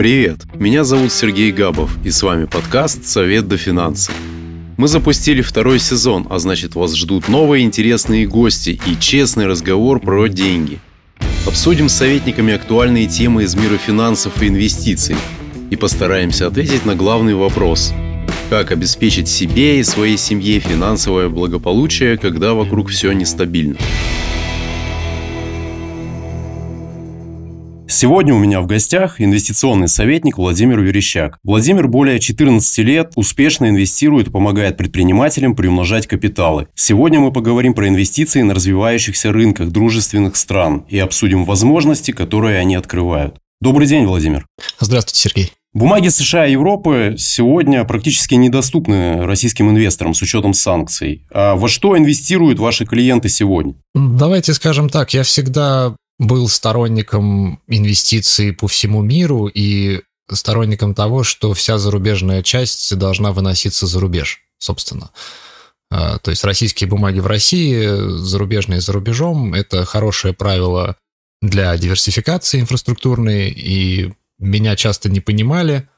Привет, меня зовут Сергей Габов, и с вами подкаст «Совет до финансов». Мы запустили второй сезон, а значит вас ждут новые интересные гости и честный разговор про деньги. Обсудим с советниками актуальные темы из мира финансов и инвестиций и постараемся ответить на главный вопрос – как обеспечить себе и своей семье финансовое благополучие, когда вокруг все нестабильно. Сегодня у меня в гостях инвестиционный советник Владимир Верещак. Владимир более 14 лет успешно инвестирует и помогает предпринимателям приумножать капиталы. Сегодня мы поговорим про инвестиции на развивающихся рынках дружественных стран и обсудим возможности, которые они открывают. Добрый день, Владимир. Здравствуйте, Сергей. Бумаги США и Европы сегодня практически недоступны российским инвесторам с учетом санкций. А во что инвестируют ваши клиенты сегодня? Давайте скажем так, я всегда был сторонником инвестиций по всему миру и сторонником того, что вся зарубежная часть должна выноситься за рубеж, собственно. А, то есть российские бумаги в России, зарубежные за рубежом – это хорошее правило для диверсификации инфраструктурной, и меня часто не понимали,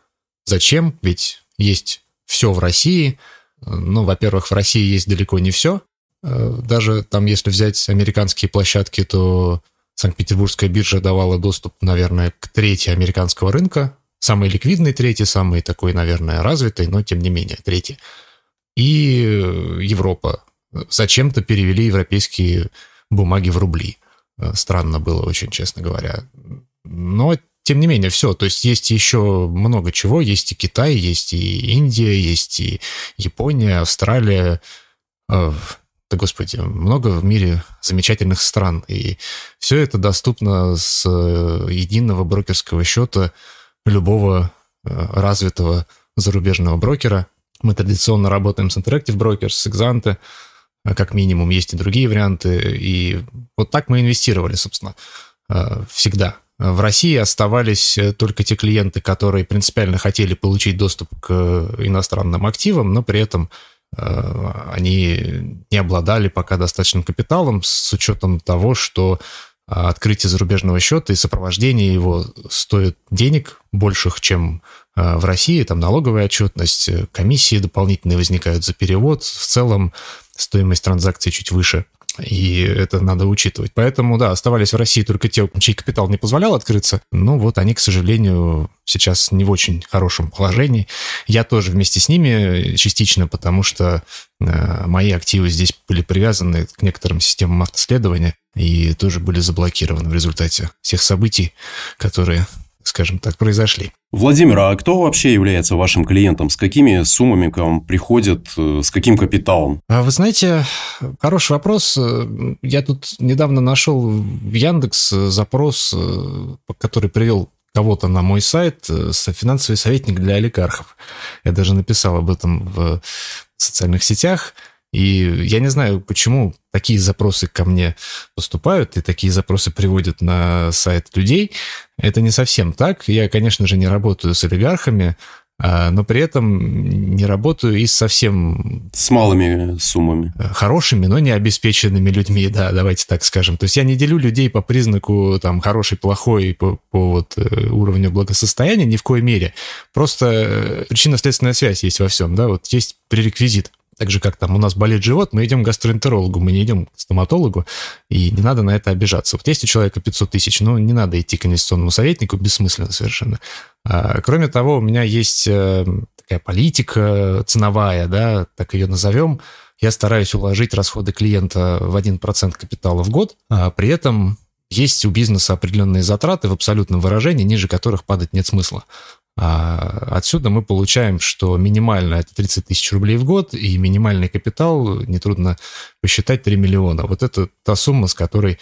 зачем, ведь есть все в России. Ну, во-первых, в России есть далеко не все. А, даже там, если взять американские площадки, то Санкт-Петербургская биржа давала доступ, наверное, к трети американского рынка. Самый ликвидный третий, самый такой, наверное, развитый, но тем не менее третий. И Европа. Зачем-то перевели европейские бумаги в рубли. Странно было очень, честно говоря. Но тем не менее, все. То есть есть еще много чего. Есть и Китай, есть и Индия, есть и Япония, Австралия. Э, да господи, много в мире замечательных стран, и все это доступно с э, единого брокерского счета любого э, развитого зарубежного брокера. Мы традиционно работаем с Interactive Brokers, с Exante, э, как минимум, есть и другие варианты, и вот так мы инвестировали, собственно, всегда. В России оставались только те клиенты, которые принципиально хотели получить доступ к иностранным активам, но при этом Э, они не обладали пока достаточным капиталом с учетом того, что э, открытие зарубежного счета и сопровождение его стоит денег больших, чем э, в России, там налоговая отчетность, комиссии дополнительные возникают за перевод, в целом стоимость транзакции чуть выше и это надо учитывать. Поэтому, да, оставались в России только те, чей капитал не позволял открыться. Но вот они, к сожалению, сейчас не в очень хорошем положении. Я тоже вместе с ними частично, потому что э, мои активы здесь были привязаны к некоторым системам автоследования и тоже были заблокированы в результате всех событий, которые скажем так, произошли. Владимир, а кто вообще является вашим клиентом? С какими суммами к вам приходят? Э, с каким капиталом? А вы знаете, хороший вопрос. Я тут недавно нашел в Яндекс запрос, э, который привел кого-то на мой сайт, э, финансовый советник для олигархов. Я даже написал об этом в социальных сетях. И я не знаю, почему такие запросы ко мне поступают, и такие запросы приводят на сайт людей. Это не совсем так. Я, конечно же, не работаю с олигархами, а, но при этом не работаю и совсем... С малыми суммами. Хорошими, но не обеспеченными людьми, да, давайте так скажем. То есть я не делю людей по признаку там хороший, плохой, по, по вот э, уровню благосостояния ни в коей мере. Просто э, причинно-следственная связь есть во всем, да, вот есть пререквизит. Так же, как там у нас болит живот, мы идем к гастроэнтерологу, мы не идем к стоматологу, и не надо на это обижаться. Вот есть у человека 500 тысяч, но не надо идти к инвестиционному советнику, бессмысленно совершенно. А, кроме того, у меня есть э, такая политика ценовая, да, так ее назовем. Я стараюсь уложить расходы клиента в 1% капитала в год, а при этом есть у бизнеса определенные затраты в абсолютном выражении, ниже которых падать нет смысла. А отсюда мы получаем, что минимально это 30 тысяч рублей в год, и минимальный капитал, нетрудно посчитать, 3 миллиона. Вот это та сумма, с которой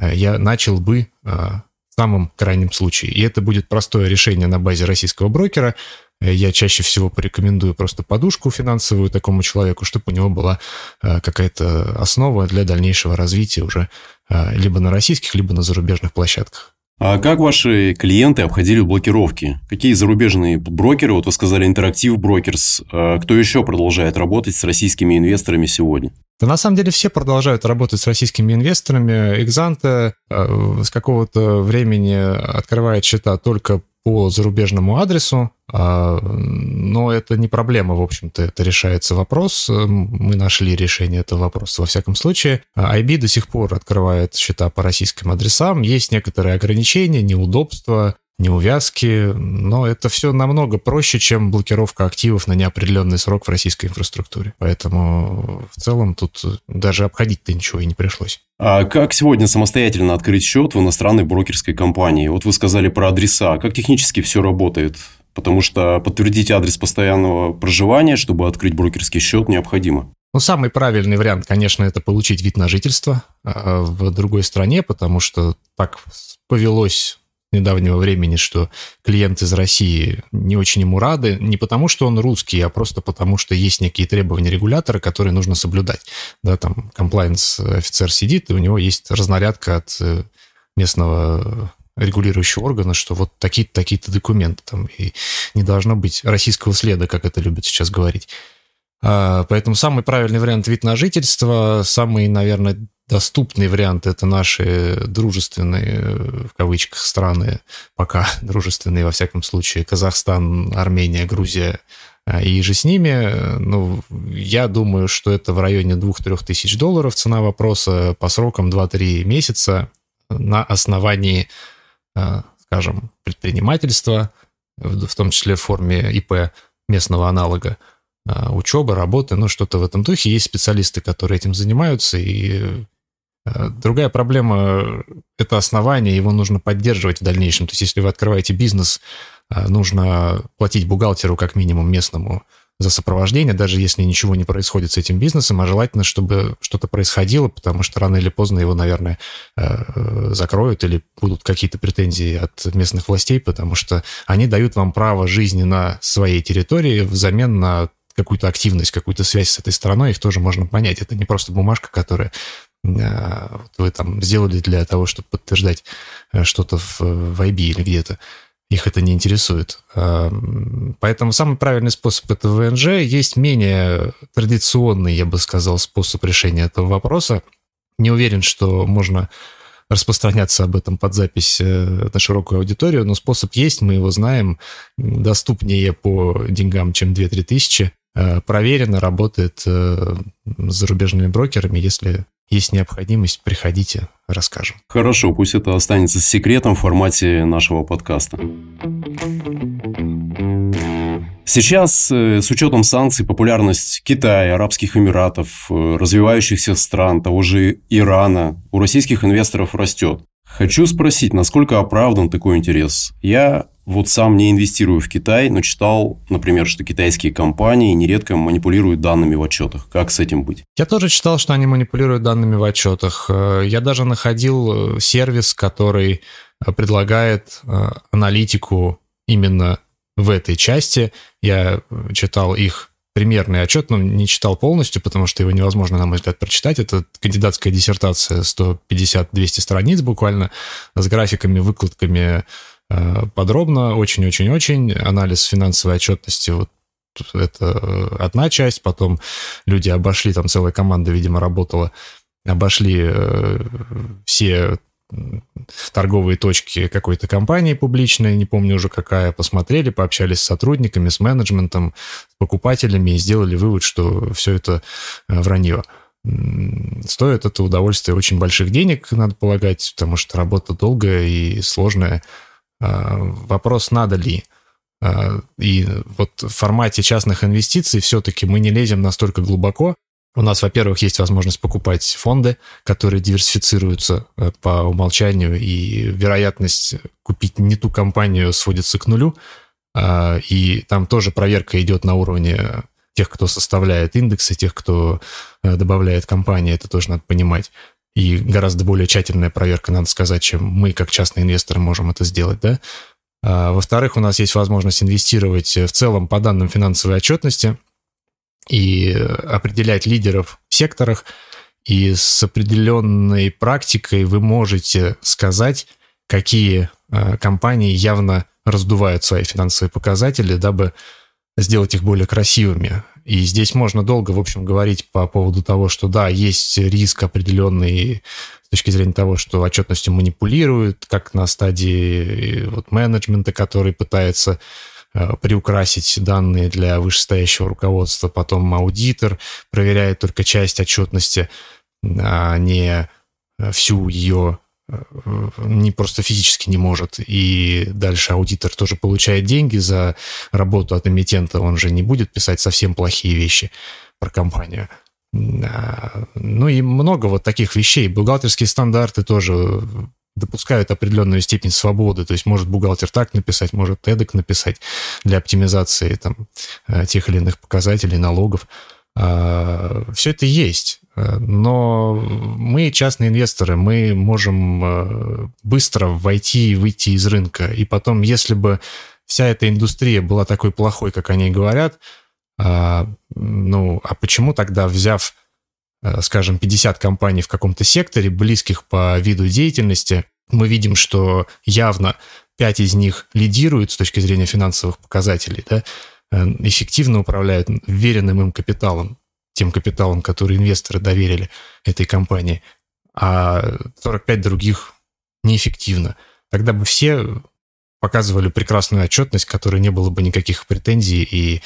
э, я начал бы э, в самом крайнем случае. И это будет простое решение на базе российского брокера. Э, я чаще всего порекомендую просто подушку финансовую такому человеку, чтобы у него была какая-то основа для дальнейшего развития уже либо на российских, либо на зарубежных площадках. А как ваши клиенты обходили блокировки? Какие зарубежные брокеры, вот вы сказали Interactive Brokers, а кто еще продолжает работать с российскими инвесторами сегодня? Да на самом деле все продолжают работать с российскими инвесторами. Экзанта э, с какого-то времени открывает счета только по зарубежному адресу, а, но это не проблема, в общем-то, это решается вопрос. Мы нашли решение этого вопроса во всяком случае. IB до сих пор открывает счета по российским адресам. Есть некоторые ограничения, неудобства, неувязки, но это все намного проще, чем блокировка активов на неопределенный срок в российской инфраструктуре. Поэтому в целом тут даже обходить-то ничего и не пришлось. А как сегодня самостоятельно открыть счет в иностранной брокерской компании? Вот вы сказали про адреса. Как технически все работает? Потому что подтвердить адрес постоянного проживания, чтобы открыть брокерский счет, необходимо. Ну, самый правильный вариант, конечно, это получить вид на жительство а, в другой стране, потому что так повелось недавнего времени, что клиент из России не очень ему рады, не потому что он русский, а просто потому что есть некие требования регулятора, которые нужно соблюдать. Да, там комплайнс офицер сидит, и у него есть разнарядка от э, местного регулирующего органа, что вот такие-то такие-то документы там, и не должно быть российского следа, как это любят сейчас говорить. А, поэтому самый правильный вариант вид на жительство, самый, наверное, доступный вариант это наши дружественные, в кавычках, страны, пока дружественные, во всяком случае, Казахстан, Армения, Грузия а, и же с ними. Ну, я думаю, что это в районе 2-3 тысяч долларов цена вопроса по срокам 2-3 месяца на основании, а, скажем, предпринимательства, в том числе в форме ИП местного аналога, а, учеба, работы, ну, что-то в этом духе. Есть специалисты, которые этим занимаются, и Э, другая проблема – это основание, его нужно поддерживать в дальнейшем. То есть если вы открываете бизнес, э, нужно платить бухгалтеру как минимум местному за сопровождение, даже если ничего не происходит с этим бизнесом, а желательно, чтобы что-то происходило, потому что рано или поздно его, наверное, э, закроют или будут какие-то претензии от местных властей, потому что они дают вам право жизни на своей территории взамен на какую-то активность, какую-то связь с этой страной, их тоже можно понять. Это не просто бумажка, которая Э, вы там сделали для того, чтобы подтверждать э, что-то в, в IB или где-то. Их это не интересует. Э, поэтому самый правильный способ это ВНЖ. Есть менее традиционный, я бы сказал, способ решения этого вопроса. Не уверен, что можно распространяться об этом под запись на широкую аудиторию, но способ есть, мы его знаем, доступнее по деньгам, чем 2-3 тысячи, проверено, работает с зарубежными брокерами, если есть необходимость, приходите, расскажем. Хорошо, пусть это останется секретом в формате нашего подкаста. Сейчас, э, с учетом санкций, популярность Китая, Арабских Эмиратов, э, развивающихся стран, того же Ирана у российских инвесторов растет. Хочу спросить, насколько оправдан такой интерес? Я вот сам не инвестирую в Китай, но читал, например, что китайские компании нередко манипулируют данными в отчетах. Как с этим быть? Я тоже читал, что они манипулируют данными в отчетах. Э, я даже находил э, сервис, который э, предлагает аналитику именно в этой части. Я читал их примерный отчет, но не читал полностью, потому что его невозможно, на мой взгляд, прочитать. Это кандидатская диссертация 150-200 страниц буквально с графиками, выкладками подробно, очень-очень-очень. Анализ финансовой отчетности вот это одна часть, потом люди обошли, там целая команда, видимо, работала, обошли э, все торговые точки какой-то компании публичной, не помню уже какая, посмотрели, пообщались с сотрудниками, с менеджментом, с покупателями и сделали вывод, что все это э, вранье. Стоит это удовольствие очень больших денег, надо полагать, потому что работа долгая и сложная. А, вопрос, надо ли. А, и вот в формате частных инвестиций все-таки мы не лезем настолько глубоко. У нас, во-первых, есть возможность покупать фонды, которые диверсифицируются э, по умолчанию, и вероятность купить не ту компанию сводится к нулю. И там тоже проверка идет на уровне тех, кто составляет индексы, тех, кто э, добавляет компании, это тоже надо понимать и гораздо более тщательная проверка, надо сказать, чем мы, как частные инвесторы, можем это сделать, да. А, во-вторых, у нас есть возможность инвестировать в целом по данным финансовой отчетности и определять лидеров в секторах, и с определенной практикой вы можете сказать, какие а, компании явно раздувают свои финансовые показатели, дабы сделать их более красивыми. И здесь можно долго, в общем, говорить по поводу того, что да, есть риск определенный с точки зрения того, что отчетностью манипулируют, как на стадии вот, менеджмента, который пытается э, приукрасить данные для вышестоящего руководства, потом аудитор проверяет только часть отчетности, а не всю ее не просто физически не может. И дальше аудитор тоже получает деньги за работу от эмитента. Он же не будет писать совсем плохие вещи про компанию. А, ну и много вот таких вещей. Бухгалтерские стандарты тоже допускают определенную степень свободы. То есть может бухгалтер так написать, может эдак написать для оптимизации там, э, тех или иных показателей, налогов. А, Все это есть. Э, но мы частные инвесторы, мы можем э, быстро войти и выйти из рынка. И потом, если бы вся эта индустрия была такой плохой, как они говорят, а, ну, а почему тогда, взяв, э, скажем, 50 компаний в каком-то секторе, близких по виду деятельности, мы видим, что явно 5 из них лидируют с точки зрения финансовых показателей, да, эффективно управляют веренным им капиталом, тем капиталом, который инвесторы доверили этой компании, а 45 других неэффективно. Тогда бы все показывали прекрасную отчетность, которой не было бы никаких претензий, и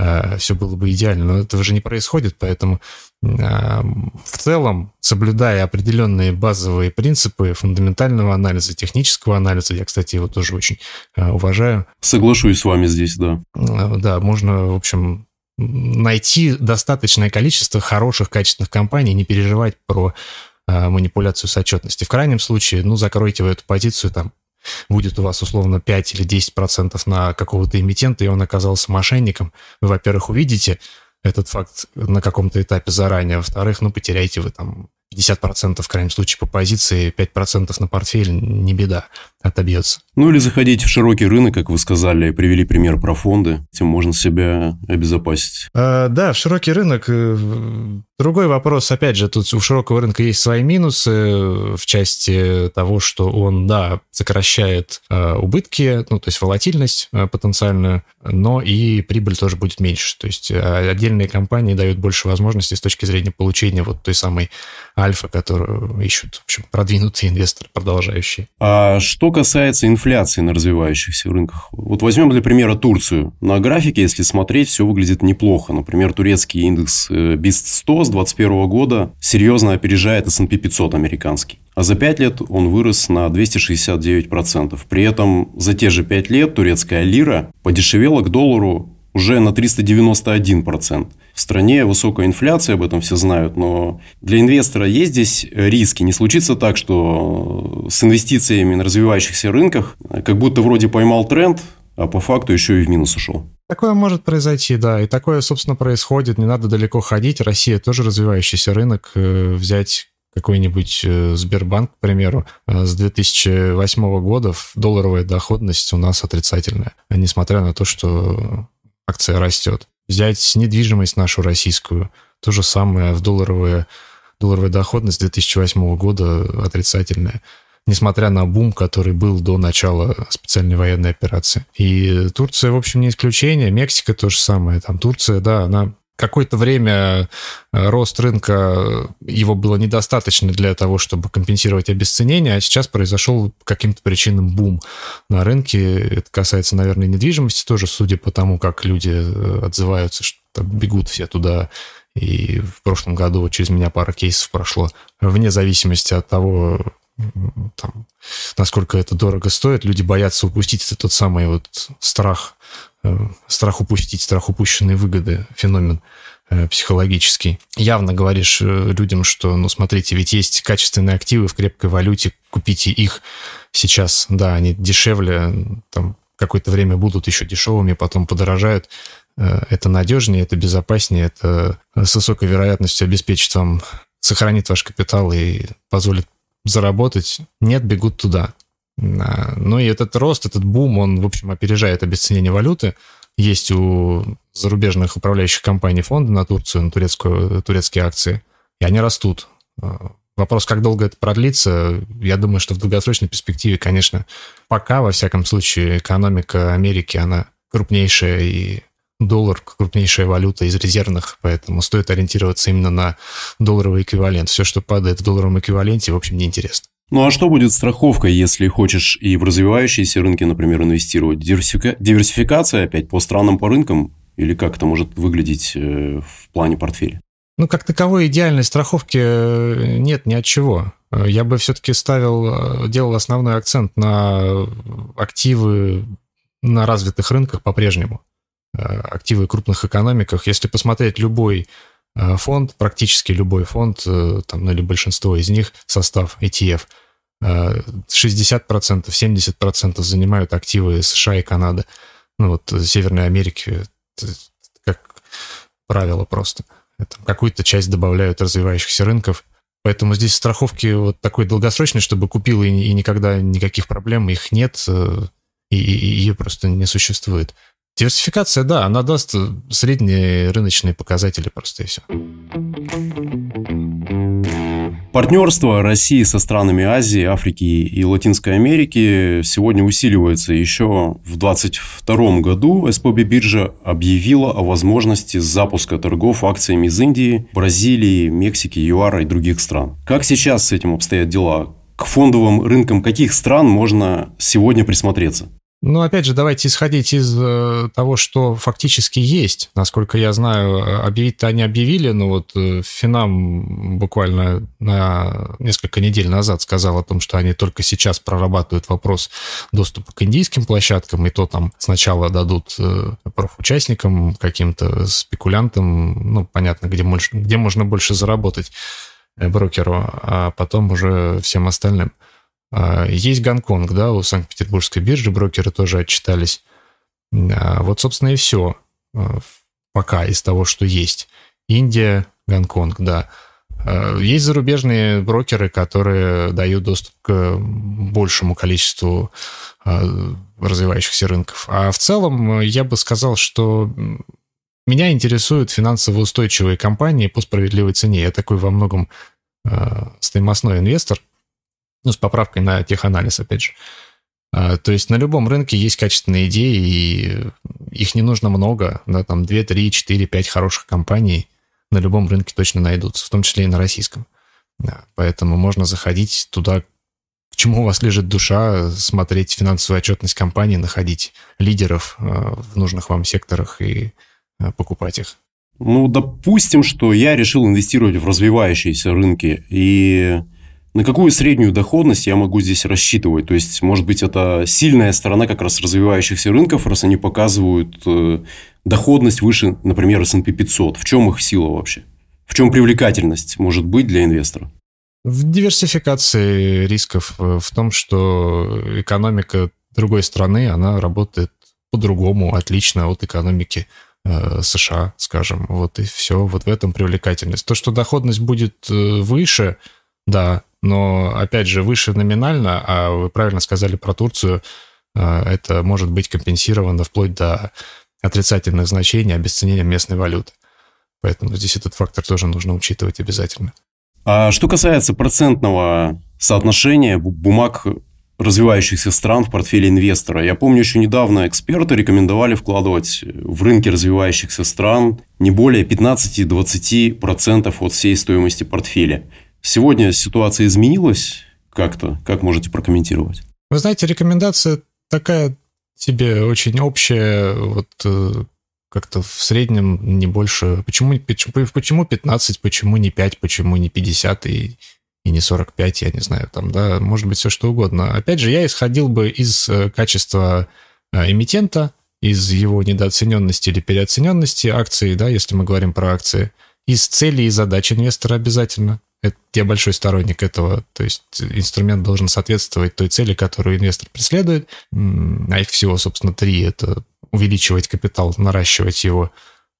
э, все было бы идеально. Но этого же не происходит, поэтому э, в целом, соблюдая определенные базовые принципы фундаментального анализа, технического анализа, я, кстати, его тоже очень э, уважаю. Соглашусь с вами здесь, да. Э, да, можно, в общем, найти достаточное количество хороших, качественных компаний, не переживать про э, манипуляцию с отчетностью. В крайнем случае, ну, закройте вы эту позицию, там, будет у вас условно 5 или 10 процентов на какого-то эмитента, и он оказался мошенником. Вы, во-первых, увидите этот факт на каком-то этапе заранее, во-вторых, ну, потеряете вы там 50% в крайнем случае по позиции, 5% на портфель, не беда, отобьется. Ну или заходить в широкий рынок, как вы сказали, привели пример про фонды, тем можно себя обезопасить. А, да, в широкий рынок. Э, другой вопрос, опять же, тут у широкого рынка есть свои минусы в части того, что он, да, сокращает э, убытки, ну то есть волатильность э, потенциальную, но и прибыль тоже будет меньше. То есть отдельные компании дают больше возможностей с точки зрения получения вот той самой альфа, которую ищут, в общем, продвинутые инвесторы, продолжающие. А что касается инфляции на развивающихся рынках, вот возьмем для примера Турцию. На графике, если смотреть, все выглядит неплохо. Например, турецкий индекс BIST 100 с 2021 года серьезно опережает S&P 500 американский. А за 5 лет он вырос на 269%. При этом за те же 5 лет турецкая лира подешевела к доллару уже на 391%. В стране высокая инфляция, об этом все знают, но для инвестора есть здесь риски. Не случится так, что с инвестициями на развивающихся рынках как будто вроде поймал тренд, а по факту еще и в минус ушел. Такое может произойти, да, и такое, собственно, происходит. Не надо далеко ходить. Россия тоже развивающийся рынок. Э, взять какой-нибудь э, Сбербанк, к примеру, э, с 2008 года долларовая доходность у нас отрицательная, несмотря на то, что акция растет взять недвижимость нашу российскую, то же самое в долларовые, долларовая доходность 2008 года отрицательная несмотря на бум, который был до начала специальной военной операции. И Турция, в общем, не исключение. Мексика то же самое. Там Турция, да, она какое-то время э, рост рынка, его было недостаточно для того, чтобы компенсировать обесценение, а сейчас произошел каким-то причинам бум на рынке. Это касается, наверное, недвижимости тоже, судя по тому, как люди э, отзываются, что бегут все туда. И в прошлом году через меня пара кейсов прошло. Вне зависимости от того, там, насколько это дорого стоит, люди боятся упустить это тот самый вот страх Э, страх упустить, страх упущенной выгоды, феномен э, психологический. Явно говоришь э, людям, что, ну, смотрите, ведь есть качественные активы в крепкой валюте, купите их сейчас, да, они дешевле, там, какое-то время будут еще дешевыми, потом подорожают. Это надежнее, это безопаснее, это с высокой вероятностью обеспечит вам, сохранит ваш капитал и позволит заработать. Нет, бегут туда. Ну и этот рост, этот бум, он, в общем, опережает обесценение валюты. Есть у зарубежных управляющих компаний фонды на Турцию, на турецкую, турецкие акции, и они растут. А, вопрос, как долго это продлится, я думаю, что в долгосрочной перспективе, конечно, пока, во всяком случае, экономика Америки, она крупнейшая и доллар крупнейшая валюта из резервных, поэтому стоит ориентироваться именно на долларовый эквивалент. Все, что падает в долларовом эквиваленте, в общем, неинтересно. Ну а что будет страховкой, если хочешь и в развивающиеся рынки, например, инвестировать? Диверсифика... Диверсификация опять по странам, по рынкам? Или как это может выглядеть э, в плане портфеля? Ну, как таковой идеальной страховки э, нет ни от чего. Я бы все-таки ставил, э, делал основной акцент на активы на развитых рынках по-прежнему. Активы крупных экономиках. Если посмотреть любой фонд, практически любой фонд, там, ну, или большинство из них, состав ETF, 60%, 70% занимают активы США и Канады. Ну, вот Северной Америки как правило просто. Какую-то часть добавляют развивающихся рынков. Поэтому здесь страховки вот такой долгосрочной, чтобы купил и, никогда никаких проблем, их нет, э, и, и, и ее просто не существует. Диверсификация, да, она даст средние рыночные показатели просто и все. Партнерство России со странами Азии, Африки и Латинской Америки сегодня усиливается. Еще в 2022 году СПБ биржа объявила о возможности запуска торгов акциями из Индии, Бразилии, Мексики, ЮАРа и других стран. Как сейчас с этим обстоят дела? К фондовым рынкам каких стран можно сегодня присмотреться? Ну, опять же, давайте исходить из э, того, что фактически есть. Насколько я знаю, объявить-то они объявили, но вот э, Финам буквально на несколько недель назад сказал о том, что они только сейчас прорабатывают вопрос доступа к индийским площадкам, и то там сначала дадут э, профучастникам, каким-то спекулянтам, ну, понятно, где, больше, где можно больше заработать брокеру, а потом уже всем остальным. А, есть Гонконг, да, у Санкт-Петербургской биржи брокеры тоже отчитались. А, вот, собственно, и все а, пока из того, что есть. Индия, Гонконг, да. Есть зарубежные брокеры, которые дают доступ к большему количеству развивающихся рынков. А в целом я бы сказал, что меня интересуют финансово устойчивые компании по справедливой цене. Я такой во многом стоимостной инвестор, ну, с поправкой на теханализ, опять же. А, то есть на любом рынке есть качественные идеи, и их не нужно много, да, там 2, 3, 4, 5 хороших компаний на любом рынке точно найдутся, в том числе и на российском. Да, поэтому можно заходить туда, к чему у вас лежит душа, смотреть финансовую отчетность компании, находить лидеров а, в нужных вам секторах и а, покупать их. Ну, допустим, что я решил инвестировать в развивающиеся рынки, и на какую среднюю доходность я могу здесь рассчитывать? То есть, может быть, это сильная сторона как раз развивающихся рынков, раз они показывают э, доходность выше, например, S&P 500. В чем их сила вообще? В чем привлекательность может быть для инвестора? В диверсификации рисков, э, в том, что экономика другой страны, она работает по-другому, отлично от экономики э, США, скажем. Вот и все. Вот в этом привлекательность. То, что доходность будет э, выше, да, но, опять же, выше номинально, а вы правильно сказали про Турцию, а, это может быть компенсировано вплоть до отрицательных значений обесценения местной валюты. Поэтому здесь этот фактор тоже нужно учитывать обязательно. А что касается процентного соотношения бумаг развивающихся стран в портфеле инвестора. Я помню, еще недавно эксперты рекомендовали вкладывать в рынки развивающихся стран не более 15-20% от всей стоимости портфеля. Сегодня ситуация изменилась как-то? Как можете прокомментировать? Вы знаете, рекомендация такая тебе очень общая, вот э, как-то в среднем не больше. Почему, почему, почему 15, почему не 5, почему не 50 и, и не 45, я не знаю, там, да, может быть, все что угодно. Опять же, я исходил бы из э, качества э, эмитента, из его недооцененности или переоцененности акций, да, если мы говорим про акции, из целей и задач инвестора обязательно. Я большой сторонник этого. То есть инструмент должен соответствовать той цели, которую инвестор преследует. А их всего, собственно, три. Это увеличивать капитал, наращивать его,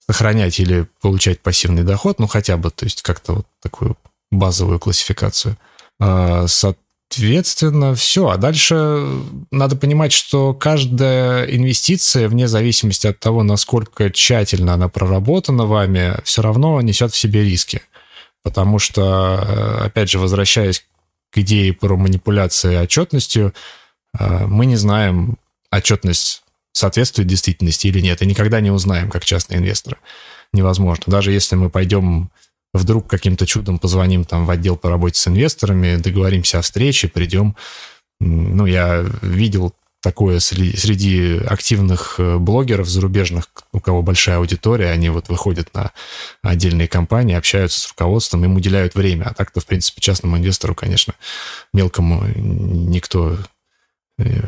сохранять или получать пассивный доход, ну хотя бы, то есть как-то вот такую базовую классификацию. А, соответственно, все. А дальше надо понимать, что каждая инвестиция, вне зависимости от того, насколько тщательно она проработана вами, все равно несет в себе риски. Потому что, э, опять же, возвращаясь к идее про манипуляции отчетностью, э, мы не знаем отчетность соответствует действительности или нет. И никогда не узнаем, как частные инвесторы. Невозможно. Даже если мы пойдем вдруг каким-то чудом позвоним там в отдел по работе с инвесторами, договоримся о встрече, придем. Ну, я видел такое среди активных э, блогеров зарубежных, у кого большая аудитория, они вот выходят на отдельные компании, общаются с руководством, им уделяют время. А так-то, в принципе, частному инвестору, конечно, мелкому никто э,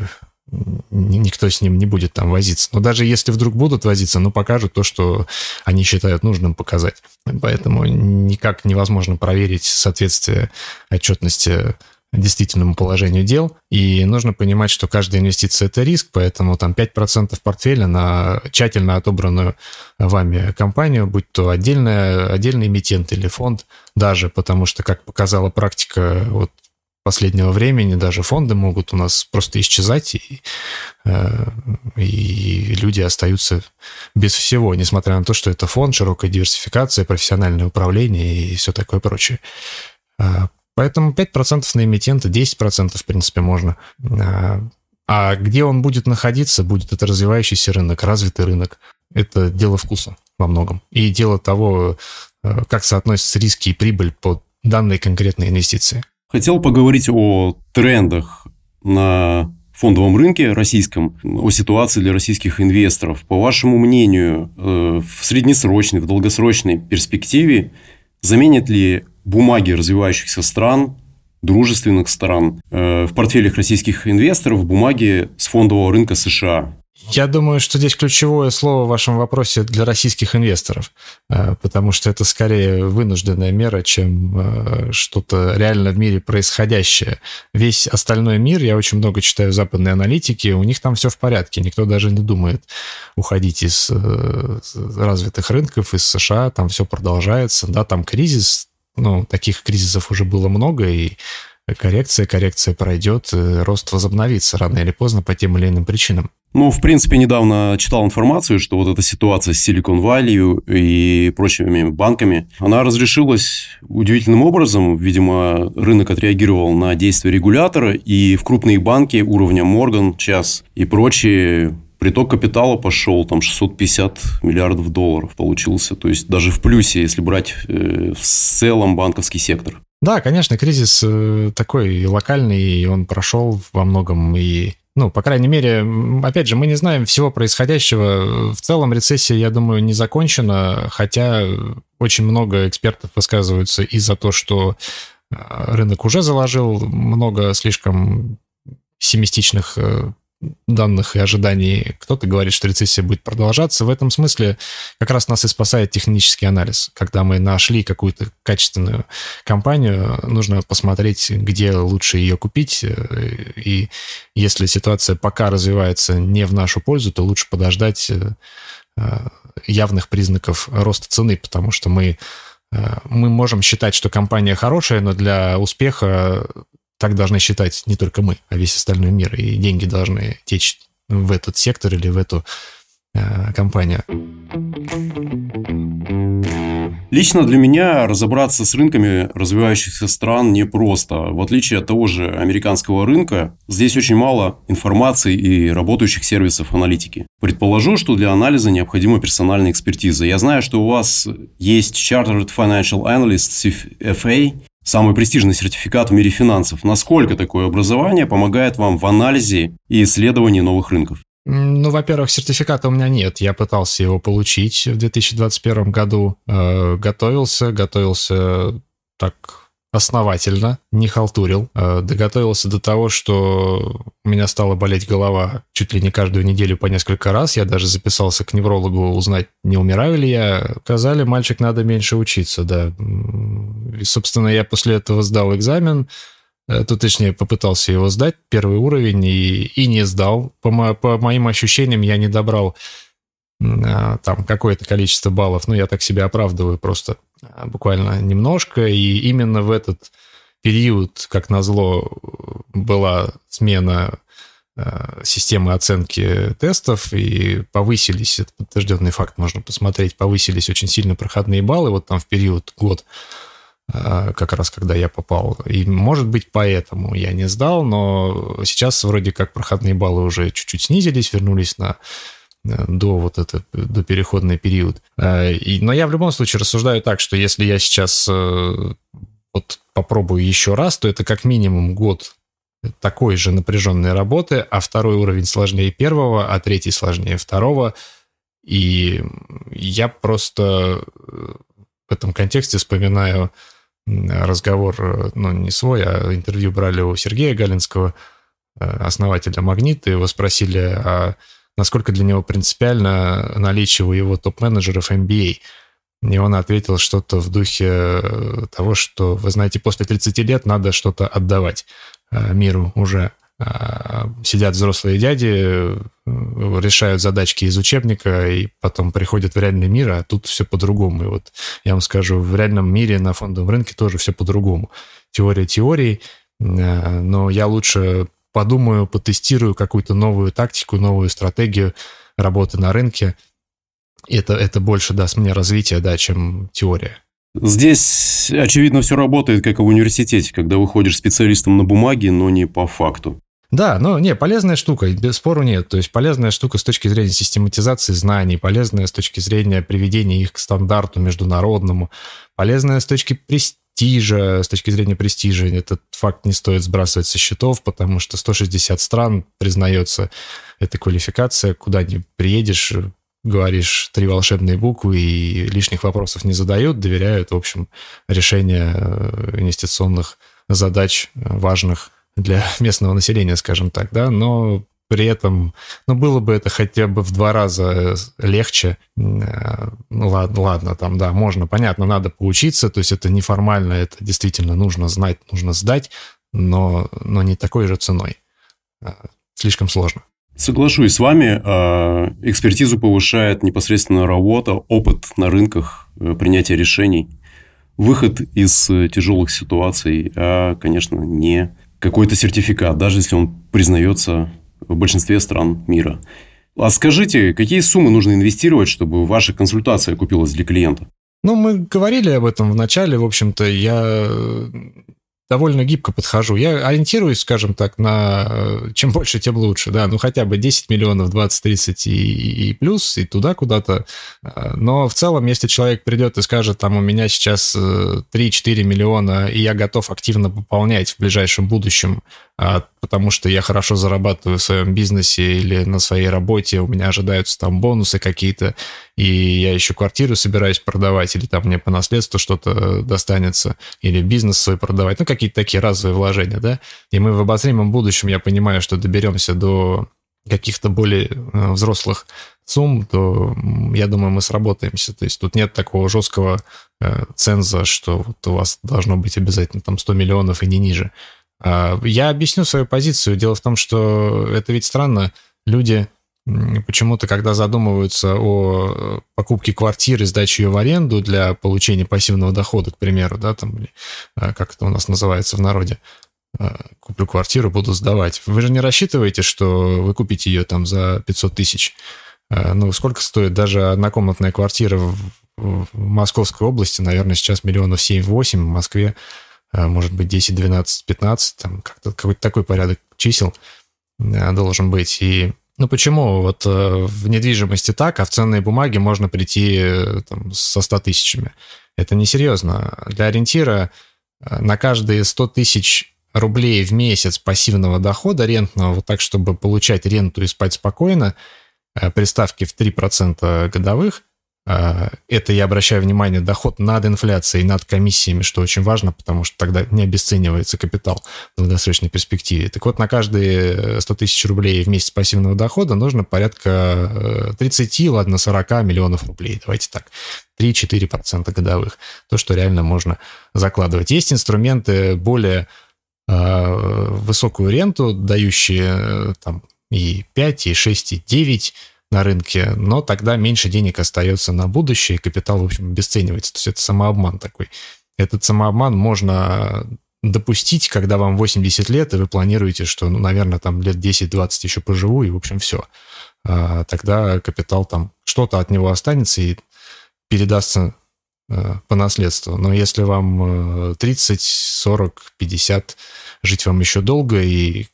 никто с ним не будет там возиться. Но даже если вдруг будут возиться, ну, покажут то, что они считают нужным показать. Поэтому никак невозможно проверить соответствие отчетности действительному положению дел. И нужно понимать, что каждая инвестиция – это риск, поэтому там 5% портфеля на тщательно отобранную вами компанию, будь то отдельная, отдельный эмитент или фонд, даже потому что, как показала практика вот последнего времени, даже фонды могут у нас просто исчезать, и, э, и люди остаются без всего, несмотря на то, что это фонд, широкая диверсификация, профессиональное управление и все такое прочее. Поэтому 5% на эмитента, 10% в принципе можно. А, а где он будет находиться, будет это развивающийся рынок, развитый рынок. Это дело вкуса во многом. И дело того, э, как соотносятся риски и прибыль по данной конкретной инвестиции. Хотел поговорить о трендах на фондовом рынке российском, о ситуации для российских инвесторов. По вашему мнению, э, в среднесрочной, в долгосрочной перспективе заменит ли бумаги развивающихся стран, дружественных стран, э, в портфелях российских инвесторов бумаги с фондового рынка США. Я думаю, что здесь ключевое слово в вашем вопросе для российских инвесторов, э, потому что это скорее вынужденная мера, чем э, что-то реально в мире происходящее. Весь остальной мир, я очень много читаю западной аналитики, у них там все в порядке, никто даже не думает уходить из развитых рынков, из США, там все продолжается, да, там кризис, ну, таких кризисов уже было много, и коррекция, коррекция пройдет, рост возобновится рано или поздно по тем или иным причинам. Ну, в принципе, недавно читал информацию, что вот эта ситуация с Silicon Valley и прочими банками, она разрешилась удивительным образом. Видимо, рынок отреагировал на действия регулятора, и в крупные банки уровня Morgan, Час и прочие приток капитала пошел, там 650 миллиардов долларов получился. То есть даже в плюсе, если брать э, в целом банковский сектор. Да, конечно, кризис э, такой локальный, и он прошел во многом, и ну, по крайней мере, опять же, мы не знаем всего происходящего. В целом рецессия, я думаю, не закончена, хотя очень много экспертов высказываются и за то, что э, рынок уже заложил много слишком семистичных данных и ожиданий. Кто-то говорит, что рецессия будет продолжаться. В этом смысле как раз нас и спасает технический анализ. Когда мы нашли какую-то качественную компанию, нужно посмотреть, где лучше ее купить. И если ситуация пока развивается не в нашу пользу, то лучше подождать э, явных признаков роста цены, потому что мы э, мы можем считать, что компания хорошая, но для успеха так должны считать не только мы, а весь остальной мир. И деньги должны течь в этот сектор или в эту э, компанию. Лично для меня разобраться с рынками развивающихся стран непросто. В отличие от того же американского рынка, здесь очень мало информации и работающих сервисов аналитики. Предположу, что для анализа необходима персональная экспертиза. Я знаю, что у вас есть Chartered Financial Analyst, CFA, Самый престижный сертификат в мире финансов. Насколько такое образование помогает вам в анализе и исследовании новых рынков? Ну, во-первых, сертификата у меня нет. Я пытался его получить в 2021 году. Э, готовился, готовился так основательно, не халтурил. Э, доготовился до того, что у меня стала болеть голова чуть ли не каждую неделю по несколько раз. Я даже записался к неврологу узнать, не умираю ли я. Сказали, мальчик, надо меньше учиться, да. И, собственно, я после этого сдал экзамен. Э, то, точнее, попытался его сдать, первый уровень, и, и не сдал. По, мо- по моим ощущениям, я не добрал там какое-то количество баллов. Ну, я так себя оправдываю просто а, буквально немножко. И именно в этот период, как назло, была смена а, системы оценки тестов, и повысились, это подтвержденный факт, можно посмотреть, повысились очень сильно проходные баллы, вот там в период год а, как раз когда я попал. И, может быть, поэтому я не сдал, но сейчас вроде как проходные баллы уже чуть-чуть снизились, вернулись на до вот это, до переходный период. А, и, но я в любом случае рассуждаю так, что если я сейчас э, вот попробую еще раз, то это как минимум год такой же напряженной работы, а второй уровень сложнее первого, а третий сложнее второго. И я просто э, в этом контексте вспоминаю разговор, э, ну, не свой, а интервью брали у Сергея Галинского, э, основателя «Магнита», его спросили, а насколько для него принципиально наличие у его топ-менеджеров MBA. И он ответил что-то в духе того, что, вы знаете, после 30 лет надо что-то отдавать. Э, миру уже э, сидят взрослые дяди, э, решают задачки из учебника, и потом приходят в реальный мир, а тут все по-другому. И вот я вам скажу, в реальном мире на фондовом рынке тоже все по-другому. Теория теории, но я лучше подумаю, потестирую какую-то новую тактику, новую стратегию работы на рынке. Это, это больше даст мне развития, да, чем теория. Здесь, очевидно, все работает, как и в университете, когда выходишь специалистом на бумаге, но не по факту. Да, но не, полезная штука, без спору нет. То есть полезная штука с точки зрения систематизации знаний, полезная с точки зрения приведения их к стандарту международному, полезная с точки престижа, с точки зрения престижа. Этот факт не стоит сбрасывать со счетов, потому что 160 стран признается эта квалификация, куда не приедешь, говоришь три волшебные буквы и лишних вопросов не задают, доверяют, в общем, решение э, инвестиционных задач э, важных для местного населения, скажем так, да, но при этом, ну, было бы это хотя бы в два раза легче. Э, ну, ладно, ладно, там, да, можно, понятно, надо поучиться, то есть это неформально, это действительно нужно знать, нужно сдать, но, но не такой же ценой. Слишком сложно. Соглашусь с вами. Экспертизу повышает непосредственно работа, опыт на рынках, э, принятие решений, выход из э, тяжелых ситуаций, а, конечно, не какой-то сертификат, даже если он признается в большинстве стран мира. А скажите, какие суммы нужно инвестировать, чтобы ваша консультация окупилась для клиента? Ну, мы говорили об этом в начале. В общем-то, я довольно гибко подхожу. Я ориентируюсь, скажем так, на э, чем больше, тем лучше, да, ну хотя бы 10 миллионов, 20, 30 и, и плюс, и туда куда-то. Э, но в целом, если человек придет и скажет, там, у меня сейчас 3-4 э, миллиона, и я готов активно пополнять в ближайшем будущем а, потому что я хорошо зарабатываю в своем бизнесе или на своей работе, у меня ожидаются там бонусы какие-то, и я еще квартиру собираюсь продавать, или там мне по наследству что-то достанется, или бизнес свой продавать, ну, какие-то такие разовые вложения, да, и мы в обозримом будущем, я понимаю, что доберемся до каких-то более э, взрослых сумм, то я думаю, мы сработаемся. То есть тут нет такого жесткого э, ценза, что вот у вас должно быть обязательно там 100 миллионов и не ниже. А, я объясню свою позицию. Дело в том, что это ведь странно. Люди почему-то, когда задумываются о э, покупке квартиры, сдаче ее в аренду для получения пассивного дохода, к примеру, да, там, а, как это у нас называется в народе, а, куплю квартиру, буду сдавать. Вы же не рассчитываете, что вы купите ее там за 500 тысяч. Ну, сколько стоит даже однокомнатная квартира в, в Московской области, наверное, сейчас миллионов 7-8, в Москве может быть, 10, 12, 15, там как-то какой-то такой порядок чисел э, должен быть. И ну почему? Вот э, в недвижимости так, а в ценные бумаги можно прийти там, со 100 тысячами. Это несерьезно. Для ориентира на каждые 100 тысяч рублей в месяц пассивного дохода рентного, вот так, чтобы получать ренту и спать спокойно, при ставке в 3% годовых, а, это, я обращаю внимание, доход над инфляцией, над комиссиями, что очень важно, потому что тогда не обесценивается капитал в долгосрочной перспективе. Так вот, на каждые 100 тысяч рублей в месяц пассивного дохода нужно порядка 30, э, ладно, 40 миллионов рублей. Давайте так, 3-4% годовых. То, что реально можно закладывать. Есть инструменты более э, высокую ренту, дающие э, там и 5, и 6, и 9 на рынке, но тогда меньше денег остается на будущее, и капитал, в общем, обесценивается. То есть это самообман такой. Этот самообман можно допустить, когда вам 80 лет, и вы планируете, что, ну, наверное, там лет 10-20 еще поживу, и, в общем, все. А тогда капитал там, что-то от него останется и передастся э, по наследству. Но если вам 30, 40, 50, жить вам еще долго, и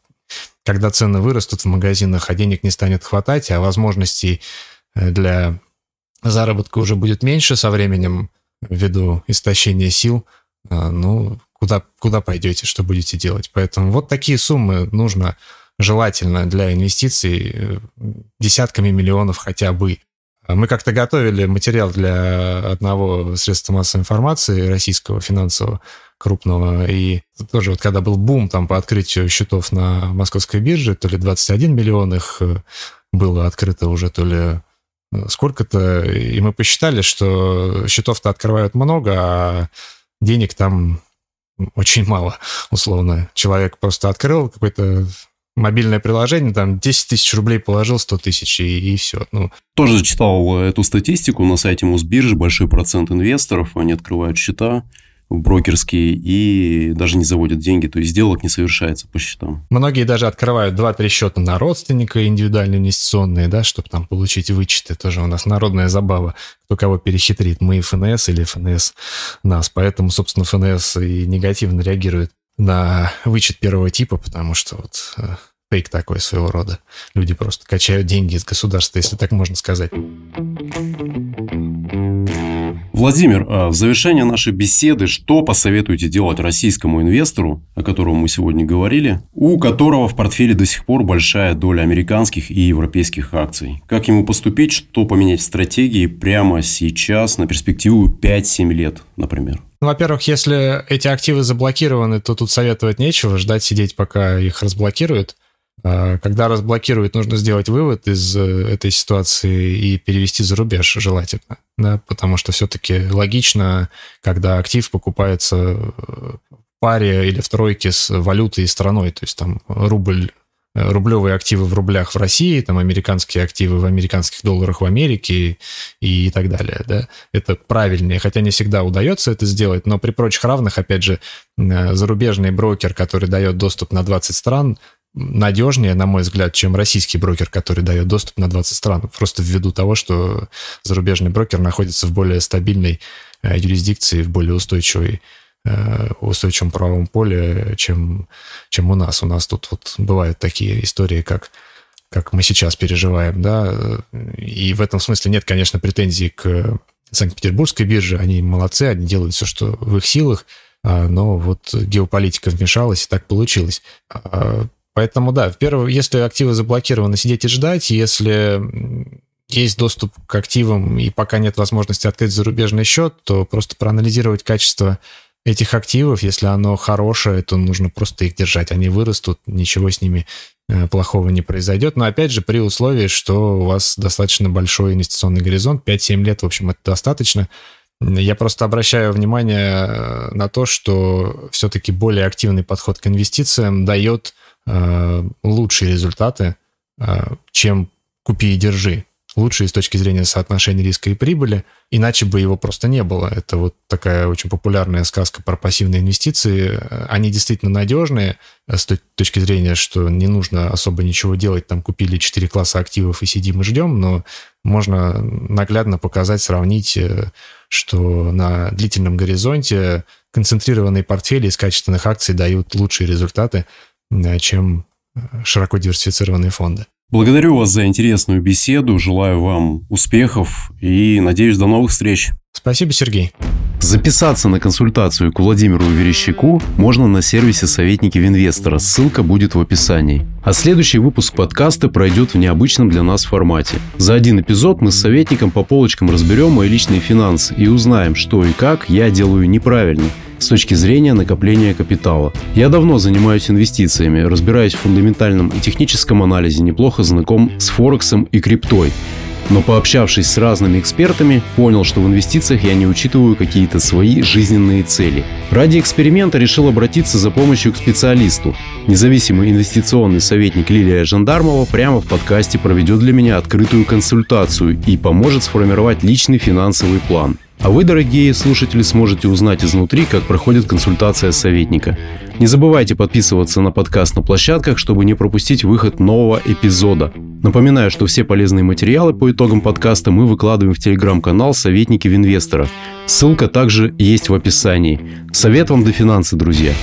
когда цены вырастут в магазинах, а денег не станет хватать, а возможностей для заработка уже будет меньше со временем ввиду истощения сил, ну, куда, куда пойдете, что будете делать. Поэтому вот такие суммы нужно желательно для инвестиций э, десятками миллионов хотя бы. Мы как-то готовили материал для одного средства массовой информации российского финансового крупного. И тоже вот когда был бум там по открытию счетов на московской бирже, то ли 21 миллион их э, было открыто уже, то ли э, сколько-то. И мы посчитали, что счетов-то открывают много, а денег там очень мало, условно. Человек просто открыл какой-то мобильное приложение, там 10 тысяч рублей положил, 100 тысяч, и, и все. Ну. Тоже читал эту статистику на сайте Мосбиржи, большой процент инвесторов, они открывают счета, брокерские и даже не заводят деньги, то есть сделок не совершается по счетам. Многие даже открывают 2-3 счета на родственника индивидуальные инвестиционные, да, чтобы там получить вычеты. Тоже у нас народная забава, кто кого перехитрит, мы ФНС или ФНС нас. Поэтому, собственно, ФНС и негативно реагирует на вычет первого типа, потому что вот э, фейк такой своего рода. Люди просто качают деньги из государства, если так можно сказать. Владимир, а в завершение нашей беседы, что посоветуете делать российскому инвестору, о котором мы сегодня говорили, у которого в портфеле до сих пор большая доля американских и европейских акций? Как ему поступить, что поменять в стратегии прямо сейчас на перспективу 5-7 лет, например? Ну, во-первых, если эти активы заблокированы, то тут советовать нечего, ждать сидеть, пока их разблокируют. А, когда разблокируют, нужно сделать вывод из э, этой ситуации и перевести за рубеж желательно, да, потому что все-таки логично, когда актив покупается в паре или в тройке с валютой и страной, то есть там рубль э, рублевые активы в рублях в России, там американские активы в американских долларах в Америке и, и так далее. Да? Это правильнее, хотя не всегда удается это сделать, но при прочих равных, опять же, э, зарубежный брокер, который дает доступ на 20 стран, надежнее, на мой взгляд, чем российский брокер, который дает доступ на 20 стран. Просто ввиду того, что зарубежный брокер находится в более стабильной э, юрисдикции, в более устойчивой э, устойчивом правовом поле, чем, чем у нас. У нас тут вот бывают такие истории, как, как мы сейчас переживаем, да, и в этом смысле нет, конечно, претензий к Санкт-Петербургской бирже, они молодцы, они делают все, что в их силах, а, но вот геополитика вмешалась, и так получилось. Поэтому, да, в первую, если активы заблокированы, сидеть и ждать. Если есть доступ к активам и пока нет возможности открыть зарубежный счет, то просто проанализировать качество этих активов. Если оно хорошее, то нужно просто их держать. Они вырастут, ничего с ними э, плохого не произойдет. Но опять же, при условии, что у вас достаточно большой инвестиционный горизонт, 5-7 лет, в общем, это достаточно. Я просто обращаю внимание э, на то, что все-таки более активный подход к инвестициям дает лучшие результаты, э, чем купи и держи. Лучшие с точки зрения соотношения риска и прибыли, иначе бы его просто не было. Это вот такая очень популярная сказка про пассивные инвестиции. Они действительно надежные с точки зрения, что не нужно особо ничего делать. Там купили 4 класса активов и сидим и ждем, но можно наглядно показать, сравнить, э, что на длительном горизонте концентрированные портфели из качественных акций дают лучшие результаты, чем э, широко диверсифицированные фонды. Благодарю вас за интересную беседу, желаю вам успехов и надеюсь до новых встреч. Спасибо, Сергей. Записаться на консультацию к Владимиру Верещаку можно на сервисе «Советники Винвестора». Ссылка будет в описании. А следующий выпуск подкаста пройдет в необычном для нас формате. За один эпизод мы с советником по полочкам разберем мои личные финансы и узнаем, что и как я делаю неправильно – с точки зрения накопления капитала. Я давно занимаюсь инвестициями, разбираюсь в фундаментальном и техническом анализе, неплохо знаком с Форексом и криптой. Но пообщавшись с разными экспертами, понял, что в инвестициях я не учитываю какие-то свои жизненные цели. Ради эксперимента решил обратиться за помощью к специалисту. Независимый инвестиционный советник Лилия Жандармова прямо в подкасте проведет для меня открытую консультацию и поможет сформировать личный финансовый план – А вы, дорогие слушатели, сможете узнать изнутри, как проходит консультация советника. Не забывайте подписываться на подкаст на площадках, чтобы не пропустить выход нового эпизода. Напоминаю, что все полезные материалы по итогам подкаста мы выкладываем в телеграм-канал «Советники Винвестора». Ссылка также есть в описании. Совет вам до финансы, друзья!